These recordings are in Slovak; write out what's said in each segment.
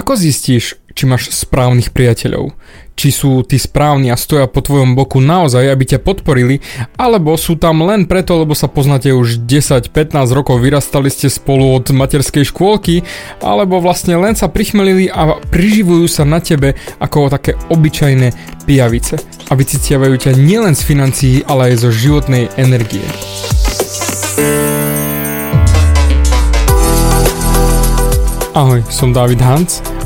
Ako zistíš, či máš správnych priateľov? Či sú tí správni a stoja po tvojom boku naozaj, aby ťa podporili, alebo sú tam len preto, lebo sa poznáte už 10-15 rokov, vyrastali ste spolu od materskej škôlky, alebo vlastne len sa prichmelili a priživujú sa na tebe ako také obyčajné pijavice a vyciciavajú ťa nielen z financií, ale aj zo životnej energie. Ahoj, som David Hans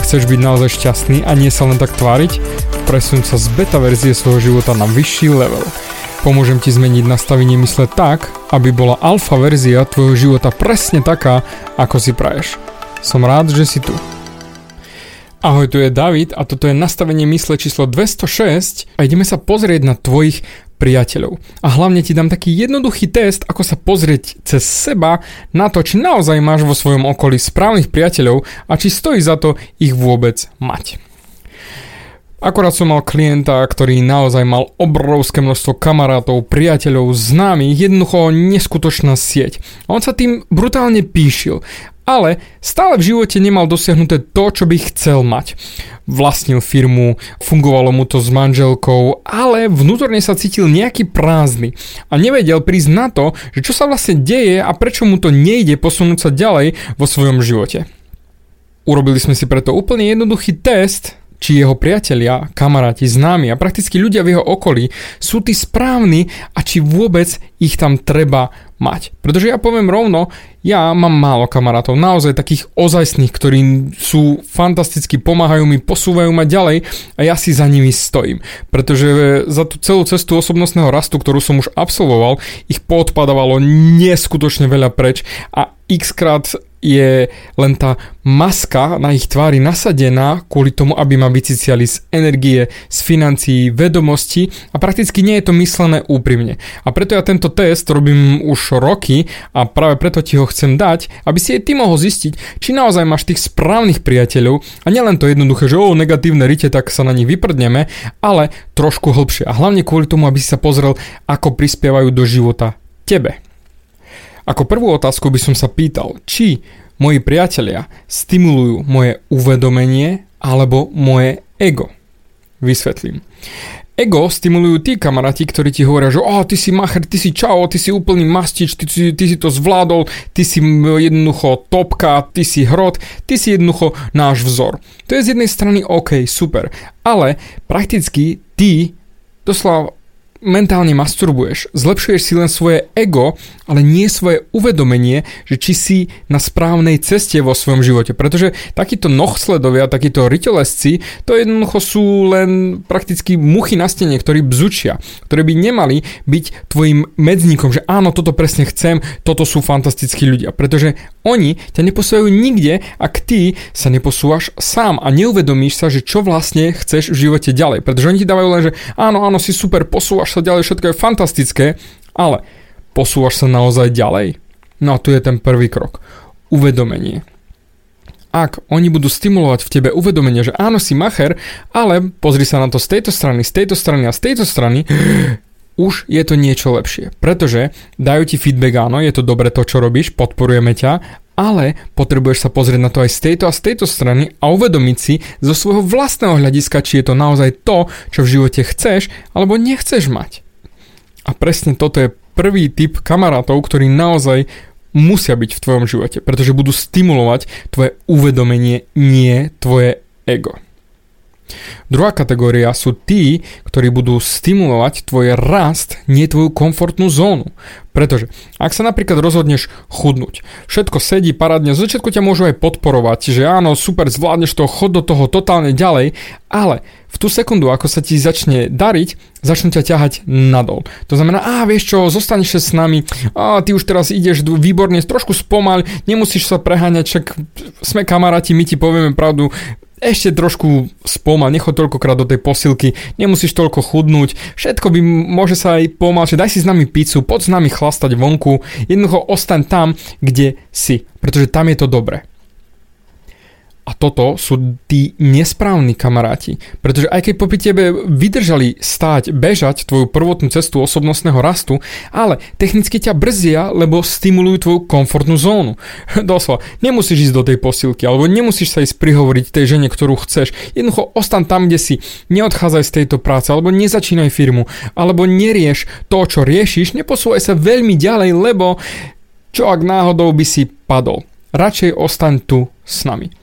Chceš byť naozaj šťastný a nie sa len tak tváriť? Presun sa z beta verzie svojho života na vyšší level. Pomôžem ti zmeniť nastavenie mysle tak, aby bola alfa verzia tvojho života presne taká, ako si praješ. Som rád, že si tu. Ahoj, tu je David a toto je nastavenie mysle číslo 206 a ideme sa pozrieť na tvojich priateľov. A hlavne ti dám taký jednoduchý test, ako sa pozrieť cez seba na to, či naozaj máš vo svojom okolí správnych priateľov a či stojí za to ich vôbec mať. Akorát som mal klienta, ktorý naozaj mal obrovské množstvo kamarátov, priateľov, známych, jednoducho neskutočná sieť. A on sa tým brutálne píšil ale stále v živote nemal dosiahnuté to, čo by chcel mať. Vlastnil firmu, fungovalo mu to s manželkou, ale vnútorne sa cítil nejaký prázdny a nevedel prísť na to, že čo sa vlastne deje a prečo mu to nejde posunúť sa ďalej vo svojom živote. Urobili sme si preto úplne jednoduchý test, či jeho priatelia, kamaráti, známi a prakticky ľudia v jeho okolí sú tí správni a či vôbec ich tam treba mať. Pretože ja poviem rovno, ja mám málo kamarátov, naozaj takých ozajstných, ktorí sú fantasticky, pomáhajú mi, posúvajú ma ďalej a ja si za nimi stojím. Pretože za tú celú cestu osobnostného rastu, ktorú som už absolvoval, ich poodpadávalo neskutočne veľa preč a x krát je len tá maska na ich tvári nasadená kvôli tomu, aby ma vyciciali z energie, z financií, vedomosti a prakticky nie je to myslené úprimne. A preto ja tento test robím už roky a práve preto ti ho chcem dať, aby si aj ty mohol zistiť, či naozaj máš tých správnych priateľov a nielen to jednoduché, že o negatívne rite, tak sa na nich vyprdneme, ale trošku hlbšie a hlavne kvôli tomu, aby si sa pozrel, ako prispievajú do života tebe. Ako prvú otázku by som sa pýtal, či moji priatelia stimulujú moje uvedomenie alebo moje ego. Vysvetlím. Ego stimulujú tí kamaráti, ktorí ti hovoria, že oh, ty si macher, ty si čau, ty si úplný mastič, ty, ty, ty si to zvládol, ty si jednoducho topka, ty si hrot, ty si jednoducho náš vzor. To je z jednej strany OK, super, ale prakticky ty doslova mentálne masturbuješ, zlepšuješ si len svoje ego, ale nie svoje uvedomenie, že či si na správnej ceste vo svojom živote. Pretože takíto nohsledovia, takíto rytelesci, to jednoducho sú len prakticky muchy na stene, ktorí bzučia, ktorí by nemali byť tvojim medzníkom, že áno, toto presne chcem, toto sú fantastickí ľudia. Pretože oni ťa neposúvajú nikde, ak ty sa neposúvaš sám a neuvedomíš sa, že čo vlastne chceš v živote ďalej. Pretože oni ti dávajú len, že áno, áno, si super, posúvaš posúvaš sa ďalej, všetko je fantastické, ale posúvaš sa naozaj ďalej? No a tu je ten prvý krok. Uvedomenie. Ak oni budú stimulovať v tebe uvedomenie, že áno, si macher, ale pozri sa na to z tejto strany, z tejto strany a z tejto strany, už je to niečo lepšie. Pretože dajú ti feedback, áno, je to dobre to, čo robíš, podporujeme ťa, ale potrebuješ sa pozrieť na to aj z tejto a z tejto strany a uvedomiť si zo svojho vlastného hľadiska, či je to naozaj to, čo v živote chceš alebo nechceš mať. A presne toto je prvý typ kamarátov, ktorí naozaj musia byť v tvojom živote, pretože budú stimulovať tvoje uvedomenie, nie tvoje ego. Druhá kategória sú tí, ktorí budú stimulovať tvoj rast, nie tvoju komfortnú zónu. Pretože ak sa napríklad rozhodneš chudnúť, všetko sedí parádne, z začiatku ťa môžu aj podporovať, že áno, super, zvládneš to, chod do toho totálne ďalej, ale v tú sekundu, ako sa ti začne dariť, začnú ťa ťahať nadol. To znamená, a vieš čo, zostaneš s nami, a ty už teraz ideš výborne, trošku spomal, nemusíš sa preháňať, však sme kamaráti, my ti povieme pravdu, ešte trošku spomal, nechoď toľkokrát do tej posilky, nemusíš toľko chudnúť, všetko by môže sa aj pomalšie, daj si s nami pizzu, poď s nami chlastať vonku, jednoducho ostaň tam, kde si, pretože tam je to dobre. A toto sú tí nesprávni kamaráti. Pretože aj keď popri tebe vydržali stáť, bežať tvoju prvotnú cestu osobnostného rastu, ale technicky ťa brzia, lebo stimulujú tvoju komfortnú zónu. Doslova, nemusíš ísť do tej posilky, alebo nemusíš sa ísť prihovoriť tej žene, ktorú chceš. Jednoducho ostan tam, kde si. Neodchádzaj z tejto práce, alebo nezačínaj firmu, alebo nerieš to, čo riešiš, neposúvaj sa veľmi ďalej, lebo čo ak náhodou by si padol. Radšej ostaň tu s nami.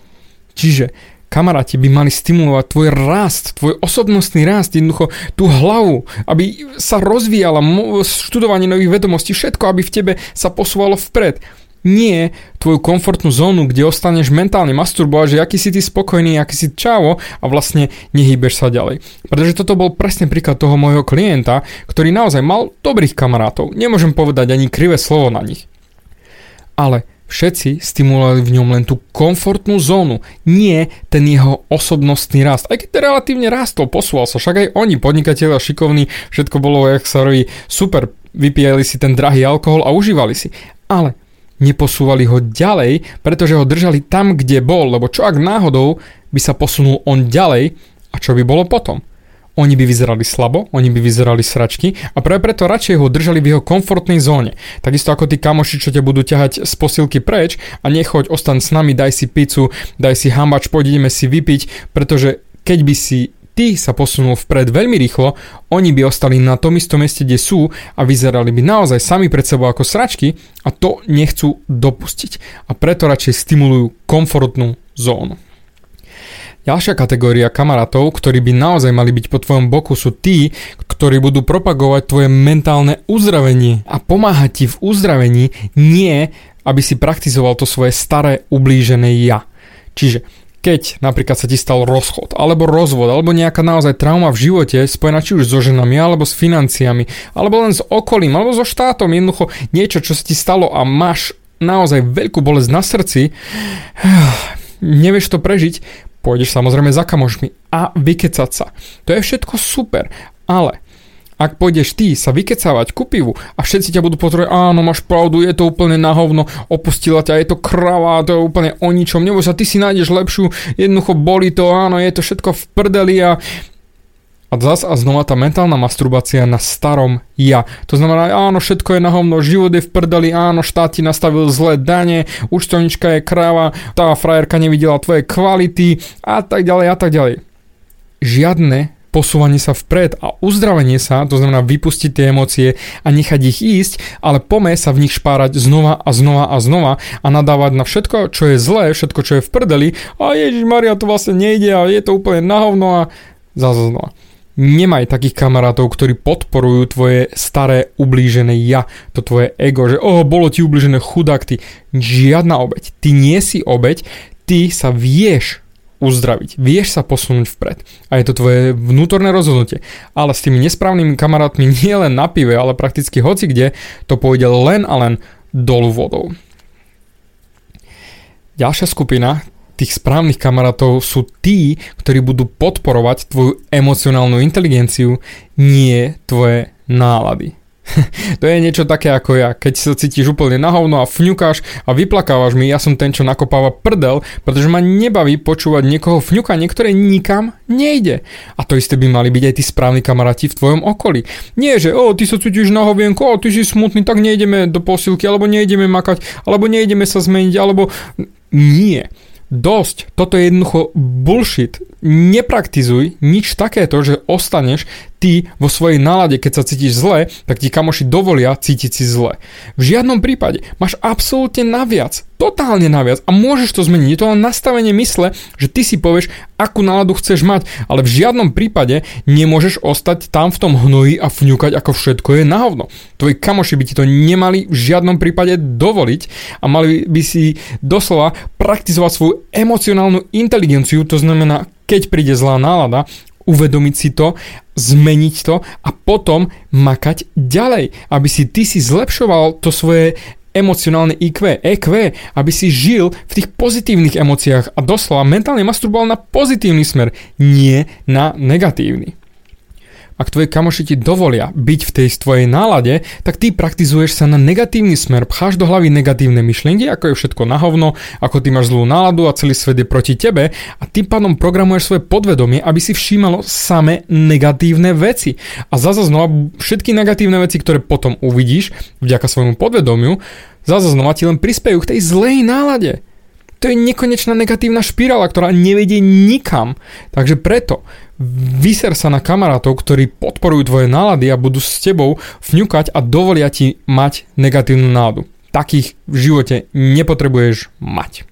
Čiže kamaráti by mali stimulovať tvoj rast, tvoj osobnostný rast, jednoducho tú hlavu, aby sa rozvíjala študovanie nových vedomostí, všetko, aby v tebe sa posúvalo vpred. Nie tvoju komfortnú zónu, kde ostaneš mentálne masturbovať, že aký si ty spokojný, aký si čavo a vlastne nehýbeš sa ďalej. Pretože toto bol presne príklad toho môjho klienta, ktorý naozaj mal dobrých kamarátov. Nemôžem povedať ani krivé slovo na nich. Ale Všetci stimulovali v ňom len tú komfortnú zónu, nie ten jeho osobnostný rast. Aj keď relatívne rastol, posúval sa, však aj oni, podnikatelia šikovní, všetko bolo, jak sa robí, super, vypíjali si ten drahý alkohol a užívali si. Ale neposúvali ho ďalej, pretože ho držali tam, kde bol, lebo čo ak náhodou by sa posunul on ďalej a čo by bolo potom? Oni by vyzerali slabo, oni by vyzerali sračky a práve preto radšej ho držali v jeho komfortnej zóne. Takisto ako tí kamoši, čo ťa budú ťahať z posilky preč a nechoď, ostan s nami, daj si pizzu, daj si hambač, poď si vypiť, pretože keď by si ty sa posunul vpred veľmi rýchlo, oni by ostali na tom istom mieste, kde sú a vyzerali by naozaj sami pred sebou ako sračky a to nechcú dopustiť. A preto radšej stimulujú komfortnú zónu. Ďalšia kategória kamarátov, ktorí by naozaj mali byť po tvojom boku, sú tí, ktorí budú propagovať tvoje mentálne uzdravenie a pomáhať ti v uzdravení, nie aby si praktizoval to svoje staré ublížené ja. Čiže keď napríklad sa ti stal rozchod, alebo rozvod, alebo nejaká naozaj trauma v živote spojená či už so ženami, alebo s financiami, alebo len s okolím, alebo so štátom, jednoducho niečo, čo sa ti stalo a máš naozaj veľkú bolesť na srdci, nevieš to prežiť, pôjdeš samozrejme za kamošmi a vykecať sa. To je všetko super, ale ak pôjdeš ty sa vykecávať ku pivu a všetci ťa budú potrebovať, áno, máš pravdu, je to úplne na hovno, opustila ťa, je to krava, to je úplne o ničom, neboj sa, ty si nájdeš lepšiu, jednoducho boli to, áno, je to všetko v prdeli a a zas a znova tá mentálna masturbácia na starom ja. To znamená, áno, všetko je na hovno, život je v prdeli, áno, štát ti nastavil zlé dane, účtovnička je kráva, tá frajerka nevidela tvoje kvality a tak ďalej a tak ďalej. Žiadne posúvanie sa vpred a uzdravenie sa, to znamená vypustiť tie emócie a nechať ich ísť, ale pome sa v nich špárať znova a znova a znova a nadávať na všetko, čo je zlé, všetko, čo je v prdeli a Ježiš Maria, to vlastne nejde a je to úplne na hovno a zase znova. Nemaj takých kamarátov, ktorí podporujú tvoje staré ublížené ja, to tvoje ego, že oh, bolo ti ublížené chudák, ty. Žiadna obeď. Ty nie si obeď, ty sa vieš uzdraviť, vieš sa posunúť vpred. A je to tvoje vnútorné rozhodnutie. Ale s tými nesprávnymi kamarátmi nie len na pive, ale prakticky hoci kde, to pôjde len a len dolu vodou. Ďalšia skupina, tých správnych kamarátov sú tí, ktorí budú podporovať tvoju emocionálnu inteligenciu, nie tvoje nálady. to je niečo také ako ja, keď sa cítiš úplne na hovno a fňukáš a vyplakávaš mi, ja som ten, čo nakopáva prdel, pretože ma nebaví počúvať niekoho fňuka, niektoré nikam nejde. A to isté by mali byť aj tí správni kamaráti v tvojom okolí. Nie, že o, ty sa cítiš na hovienku, o, ty si smutný, tak nejdeme do posilky, alebo nejdeme makať, alebo nejdeme sa zmeniť, alebo nie Dosť. Toto je jednoducho bullshit. Nepraktizuj nič takéto, že ostaneš ty vo svojej nálade, keď sa cítiš zle, tak ti kamoši dovolia cítiť si zle. V žiadnom prípade máš absolútne naviac, totálne naviac a môžeš to zmeniť. Je to len nastavenie mysle, že ty si povieš, akú náladu chceš mať, ale v žiadnom prípade nemôžeš ostať tam v tom hnoji a fňukať, ako všetko je na hovno. Tvoji kamoši by ti to nemali v žiadnom prípade dovoliť a mali by si doslova praktizovať svoju emocionálnu inteligenciu, to znamená, keď príde zlá nálada, uvedomiť si to, zmeniť to a potom makať ďalej, aby si ty si zlepšoval to svoje emocionálne IQ, EQ, aby si žil v tých pozitívnych emóciách a doslova mentálne masturboval na pozitívny smer, nie na negatívny ak tvoje kamoši ti dovolia byť v tej tvojej nálade, tak ty praktizuješ sa na negatívny smer, pcháš do hlavy negatívne myšlienky, ako je všetko na hovno, ako ty máš zlú náladu a celý svet je proti tebe a tým pádom programuješ svoje podvedomie, aby si všímalo same negatívne veci. A zase znova všetky negatívne veci, ktoré potom uvidíš vďaka svojmu podvedomiu, zase znova ti len prispejú k tej zlej nálade. To je nekonečná negatívna špirála, ktorá nevedie nikam. Takže preto vyser sa na kamarátov, ktorí podporujú tvoje nálady a budú s tebou vňukať a dovolia ti mať negatívnu náladu. Takých v živote nepotrebuješ mať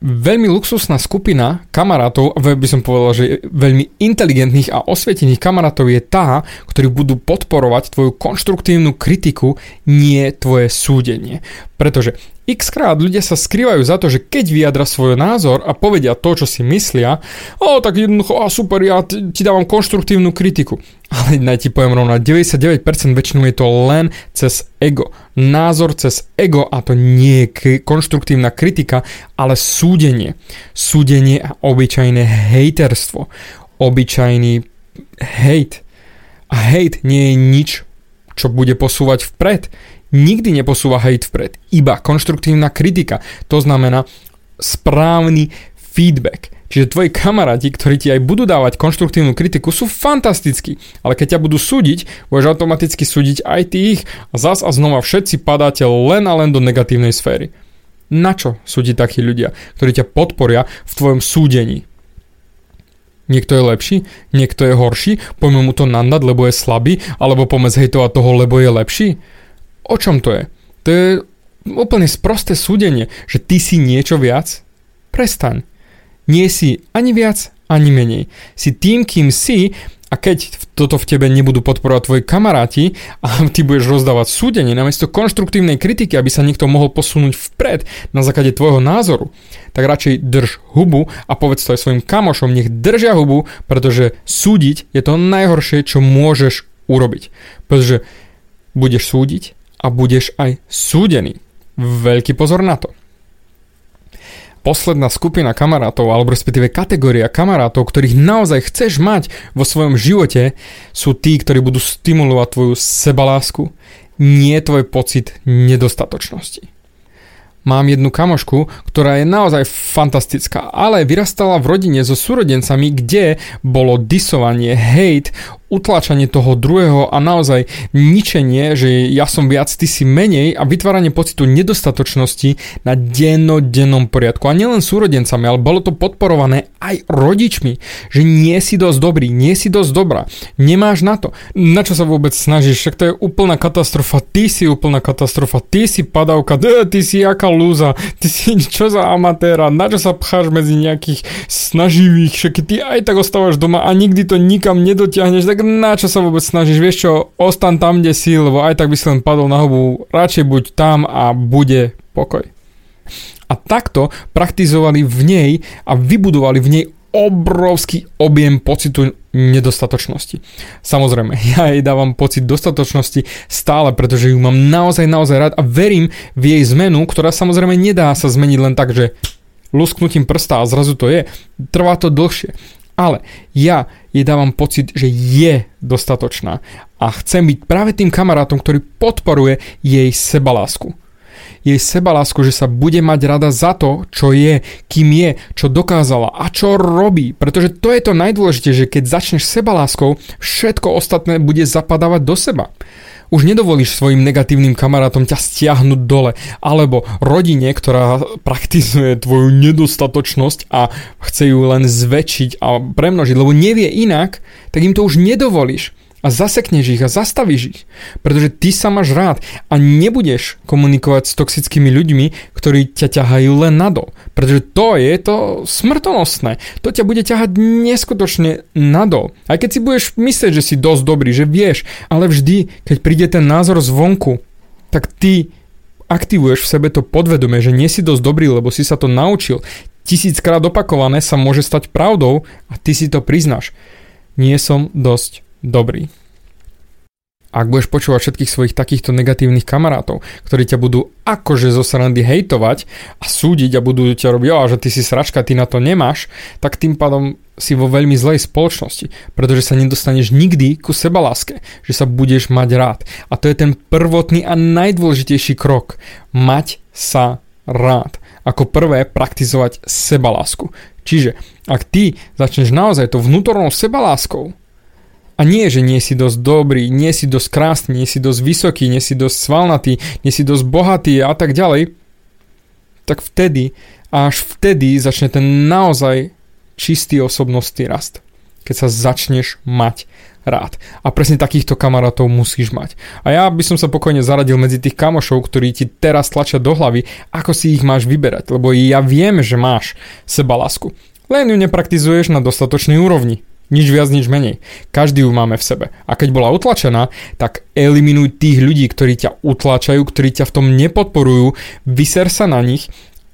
veľmi luxusná skupina kamarátov, by som povedal, že veľmi inteligentných a osvietených kamarátov je tá, ktorí budú podporovať tvoju konštruktívnu kritiku, nie tvoje súdenie. Pretože x ľudia sa skrývajú za to, že keď vyjadra svoj názor a povedia to, čo si myslia, o tak jednoducho, a super, ja ti dávam konštruktívnu kritiku. Ale naj ti poviem rovno, 99% väčšinou je to len cez ego. Názor cez ego a to nie je konštruktívna kritika, ale súdenie. Súdenie a obyčajné hejterstvo. Obyčajný hejt. A hejt nie je nič, čo bude posúvať vpred. Nikdy neposúva hejt vpred. Iba konštruktívna kritika. To znamená správny feedback Čiže tvoji kamaráti, ktorí ti aj budú dávať konštruktívnu kritiku, sú fantastickí. Ale keď ťa budú súdiť, budeš automaticky súdiť aj tých a zas a znova všetci padáte len a len do negatívnej sféry. Na čo sú ti takí ľudia, ktorí ťa podporia v tvojom súdení? Niekto je lepší, niekto je horší, poďme mu to nandať, lebo je slabý, alebo pomec hejtovať toho, lebo je lepší? O čom to je? To je úplne sprosté súdenie, že ty si niečo viac? Prestaň. Nie si ani viac, ani menej. Si tým, kým si a keď toto v tebe nebudú podporovať tvoji kamaráti a ty budeš rozdávať súdenie namiesto konštruktívnej kritiky, aby sa niekto mohol posunúť vpred na základe tvojho názoru, tak radšej drž hubu a povedz to aj svojim kamošom, nech držia hubu, pretože súdiť je to najhoršie, čo môžeš urobiť. Pretože budeš súdiť a budeš aj súdený. Veľký pozor na to posledná skupina kamarátov, alebo respektíve kategória kamarátov, ktorých naozaj chceš mať vo svojom živote, sú tí, ktorí budú stimulovať tvoju sebalásku, nie tvoj pocit nedostatočnosti. Mám jednu kamošku, ktorá je naozaj fantastická, ale vyrastala v rodine so súrodencami, kde bolo disovanie, hate, utláčanie toho druhého a naozaj ničenie, že ja som viac, ty si menej a vytváranie pocitu nedostatočnosti na dennodennom poriadku. A nielen súrodencami, ale bolo to podporované aj rodičmi, že nie si dosť dobrý, nie si dosť dobrá, nemáš na to. Na čo sa vôbec snažíš? Však to je úplná katastrofa, ty si úplná katastrofa, ty si padavka, ty si aká lúza, ty si čo za amatéra, na čo sa pcháš medzi nejakých snaživých, však ty aj tak ostávaš doma a nikdy to nikam nedotiahneš, tak na čo sa vôbec snažíš, vieš čo, ostan tam, kde si, lebo aj tak by si len padol na hubu, radšej buď tam a bude pokoj. A takto praktizovali v nej a vybudovali v nej obrovský objem pocitu nedostatočnosti. Samozrejme, ja jej dávam pocit dostatočnosti stále, pretože ju mám naozaj, naozaj rád a verím v jej zmenu, ktorá samozrejme nedá sa zmeniť len tak, že lusknutím prsta a zrazu to je. Trvá to dlhšie. Ale ja jej dávam pocit, že je dostatočná a chcem byť práve tým kamarátom, ktorý podporuje jej sebalásku. Jej sebalásku, že sa bude mať rada za to, čo je, kým je, čo dokázala a čo robí. Pretože to je to najdôležitejšie, že keď začneš sebaláskou, všetko ostatné bude zapadávať do seba. Už nedovolíš svojim negatívnym kamarátom ťa stiahnuť dole, alebo rodine, ktorá praktizuje tvoju nedostatočnosť a chce ju len zväčšiť a premnožiť, lebo nevie inak, tak im to už nedovolíš a zasekneš ich a zastavíš ich. Pretože ty sa máš rád a nebudeš komunikovať s toxickými ľuďmi, ktorí ťa ťahajú len nadol. Pretože to je to smrtonosné. To ťa bude ťahať neskutočne nadol. Aj keď si budeš myslieť, že si dosť dobrý, že vieš, ale vždy, keď príde ten názor zvonku, tak ty aktivuješ v sebe to podvedomie, že nie si dosť dobrý, lebo si sa to naučil. Tisíckrát opakované sa môže stať pravdou a ty si to priznáš. Nie som dosť dobrý. ak budeš počúvať všetkých svojich takýchto negatívnych kamarátov, ktorí ťa budú akože zo srandy hejtovať a súdiť a budú ťa robiť, že ty si sračka, ty na to nemáš, tak tým pádom si vo veľmi zlej spoločnosti, pretože sa nedostaneš nikdy ku sebaláske, že sa budeš mať rád. A to je ten prvotný a najdôležitejší krok. Mať sa rád. Ako prvé praktizovať sebalásku. Čiže ak ty začneš naozaj to vnútornou sebaláskou, a nie, že nie si dosť dobrý, nie si dosť krásny, nie si dosť vysoký, nie si dosť svalnatý, nie si dosť bohatý a tak ďalej, tak vtedy, až vtedy začne ten naozaj čistý osobnostný rast. Keď sa začneš mať rád. A presne takýchto kamarátov musíš mať. A ja by som sa pokojne zaradil medzi tých kamošov, ktorí ti teraz tlačia do hlavy, ako si ich máš vyberať. Lebo ja viem, že máš sebalasku. Len ju nepraktizuješ na dostatočnej úrovni. Nič viac, nič menej. Každý ju máme v sebe. A keď bola utlačená, tak eliminuj tých ľudí, ktorí ťa utlačajú, ktorí ťa v tom nepodporujú, vyser sa na nich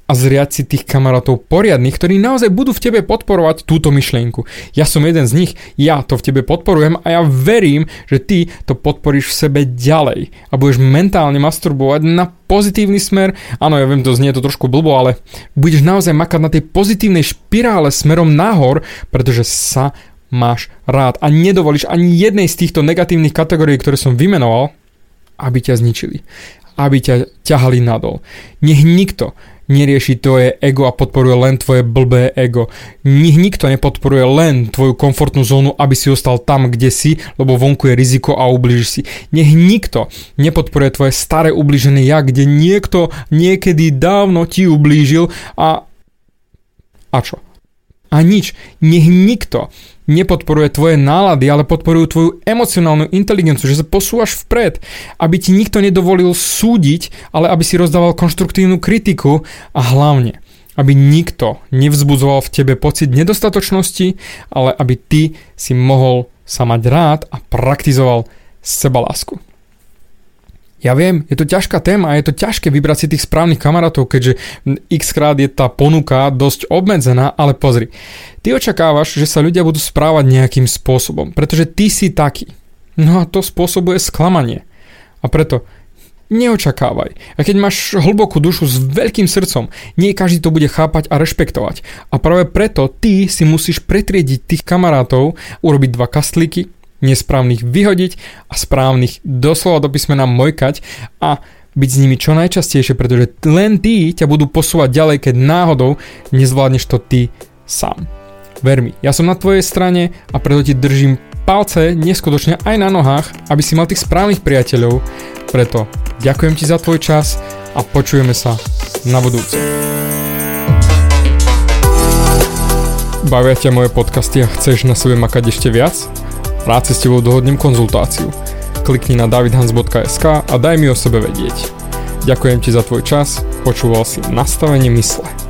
a zriať si tých kamarátov poriadnych, ktorí naozaj budú v tebe podporovať túto myšlienku. Ja som jeden z nich, ja to v tebe podporujem a ja verím, že ty to podporíš v sebe ďalej a budeš mentálne masturbovať na pozitívny smer. Áno, ja viem, to znie to trošku blbo, ale budeš naozaj makať na tej pozitívnej špirále smerom nahor, pretože sa máš rád a nedovolíš ani jednej z týchto negatívnych kategórií, ktoré som vymenoval, aby ťa zničili, aby ťa ťahali nadol. Nech nikto nerieši tvoje ego a podporuje len tvoje blbé ego. Nech nikto nepodporuje len tvoju komfortnú zónu, aby si ostal tam, kde si, lebo vonku je riziko a ubližíš si. Nech nikto nepodporuje tvoje staré ubližené ja, kde niekto niekedy dávno ti ublížil a... A čo? A nič. Nech nikto nepodporuje tvoje nálady, ale podporujú tvoju emocionálnu inteligenciu, že sa posúvaš vpred, aby ti nikto nedovolil súdiť, ale aby si rozdával konštruktívnu kritiku a hlavne, aby nikto nevzbudzoval v tebe pocit nedostatočnosti, ale aby ty si mohol sa mať rád a praktizoval sebalásku. Ja viem, je to ťažká téma a je to ťažké vybrať si tých správnych kamarátov, keďže x krát je tá ponuka dosť obmedzená, ale pozri, ty očakávaš, že sa ľudia budú správať nejakým spôsobom, pretože ty si taký. No a to spôsobuje sklamanie. A preto neočakávaj. A keď máš hlbokú dušu s veľkým srdcom, nie každý to bude chápať a rešpektovať. A práve preto ty si musíš pretriediť tých kamarátov, urobiť dva kastlíky, nesprávnych vyhodiť a správnych doslova do písmena mojkať a byť s nimi čo najčastejšie, pretože len tí ťa budú posúvať ďalej, keď náhodou nezvládneš to ty sám. Ver mi, ja som na tvojej strane a preto ti držím palce neskutočne aj na nohách, aby si mal tých správnych priateľov. Preto ďakujem ti za tvoj čas a počujeme sa na budúce. Bavia ťa moje podcasty a chceš na sebe makať ešte viac? Si s tebou dohodnem konzultáciu. Klikni na davidhans.sk a daj mi o sebe vedieť. Ďakujem ti za tvoj čas, počúval si nastavenie mysle.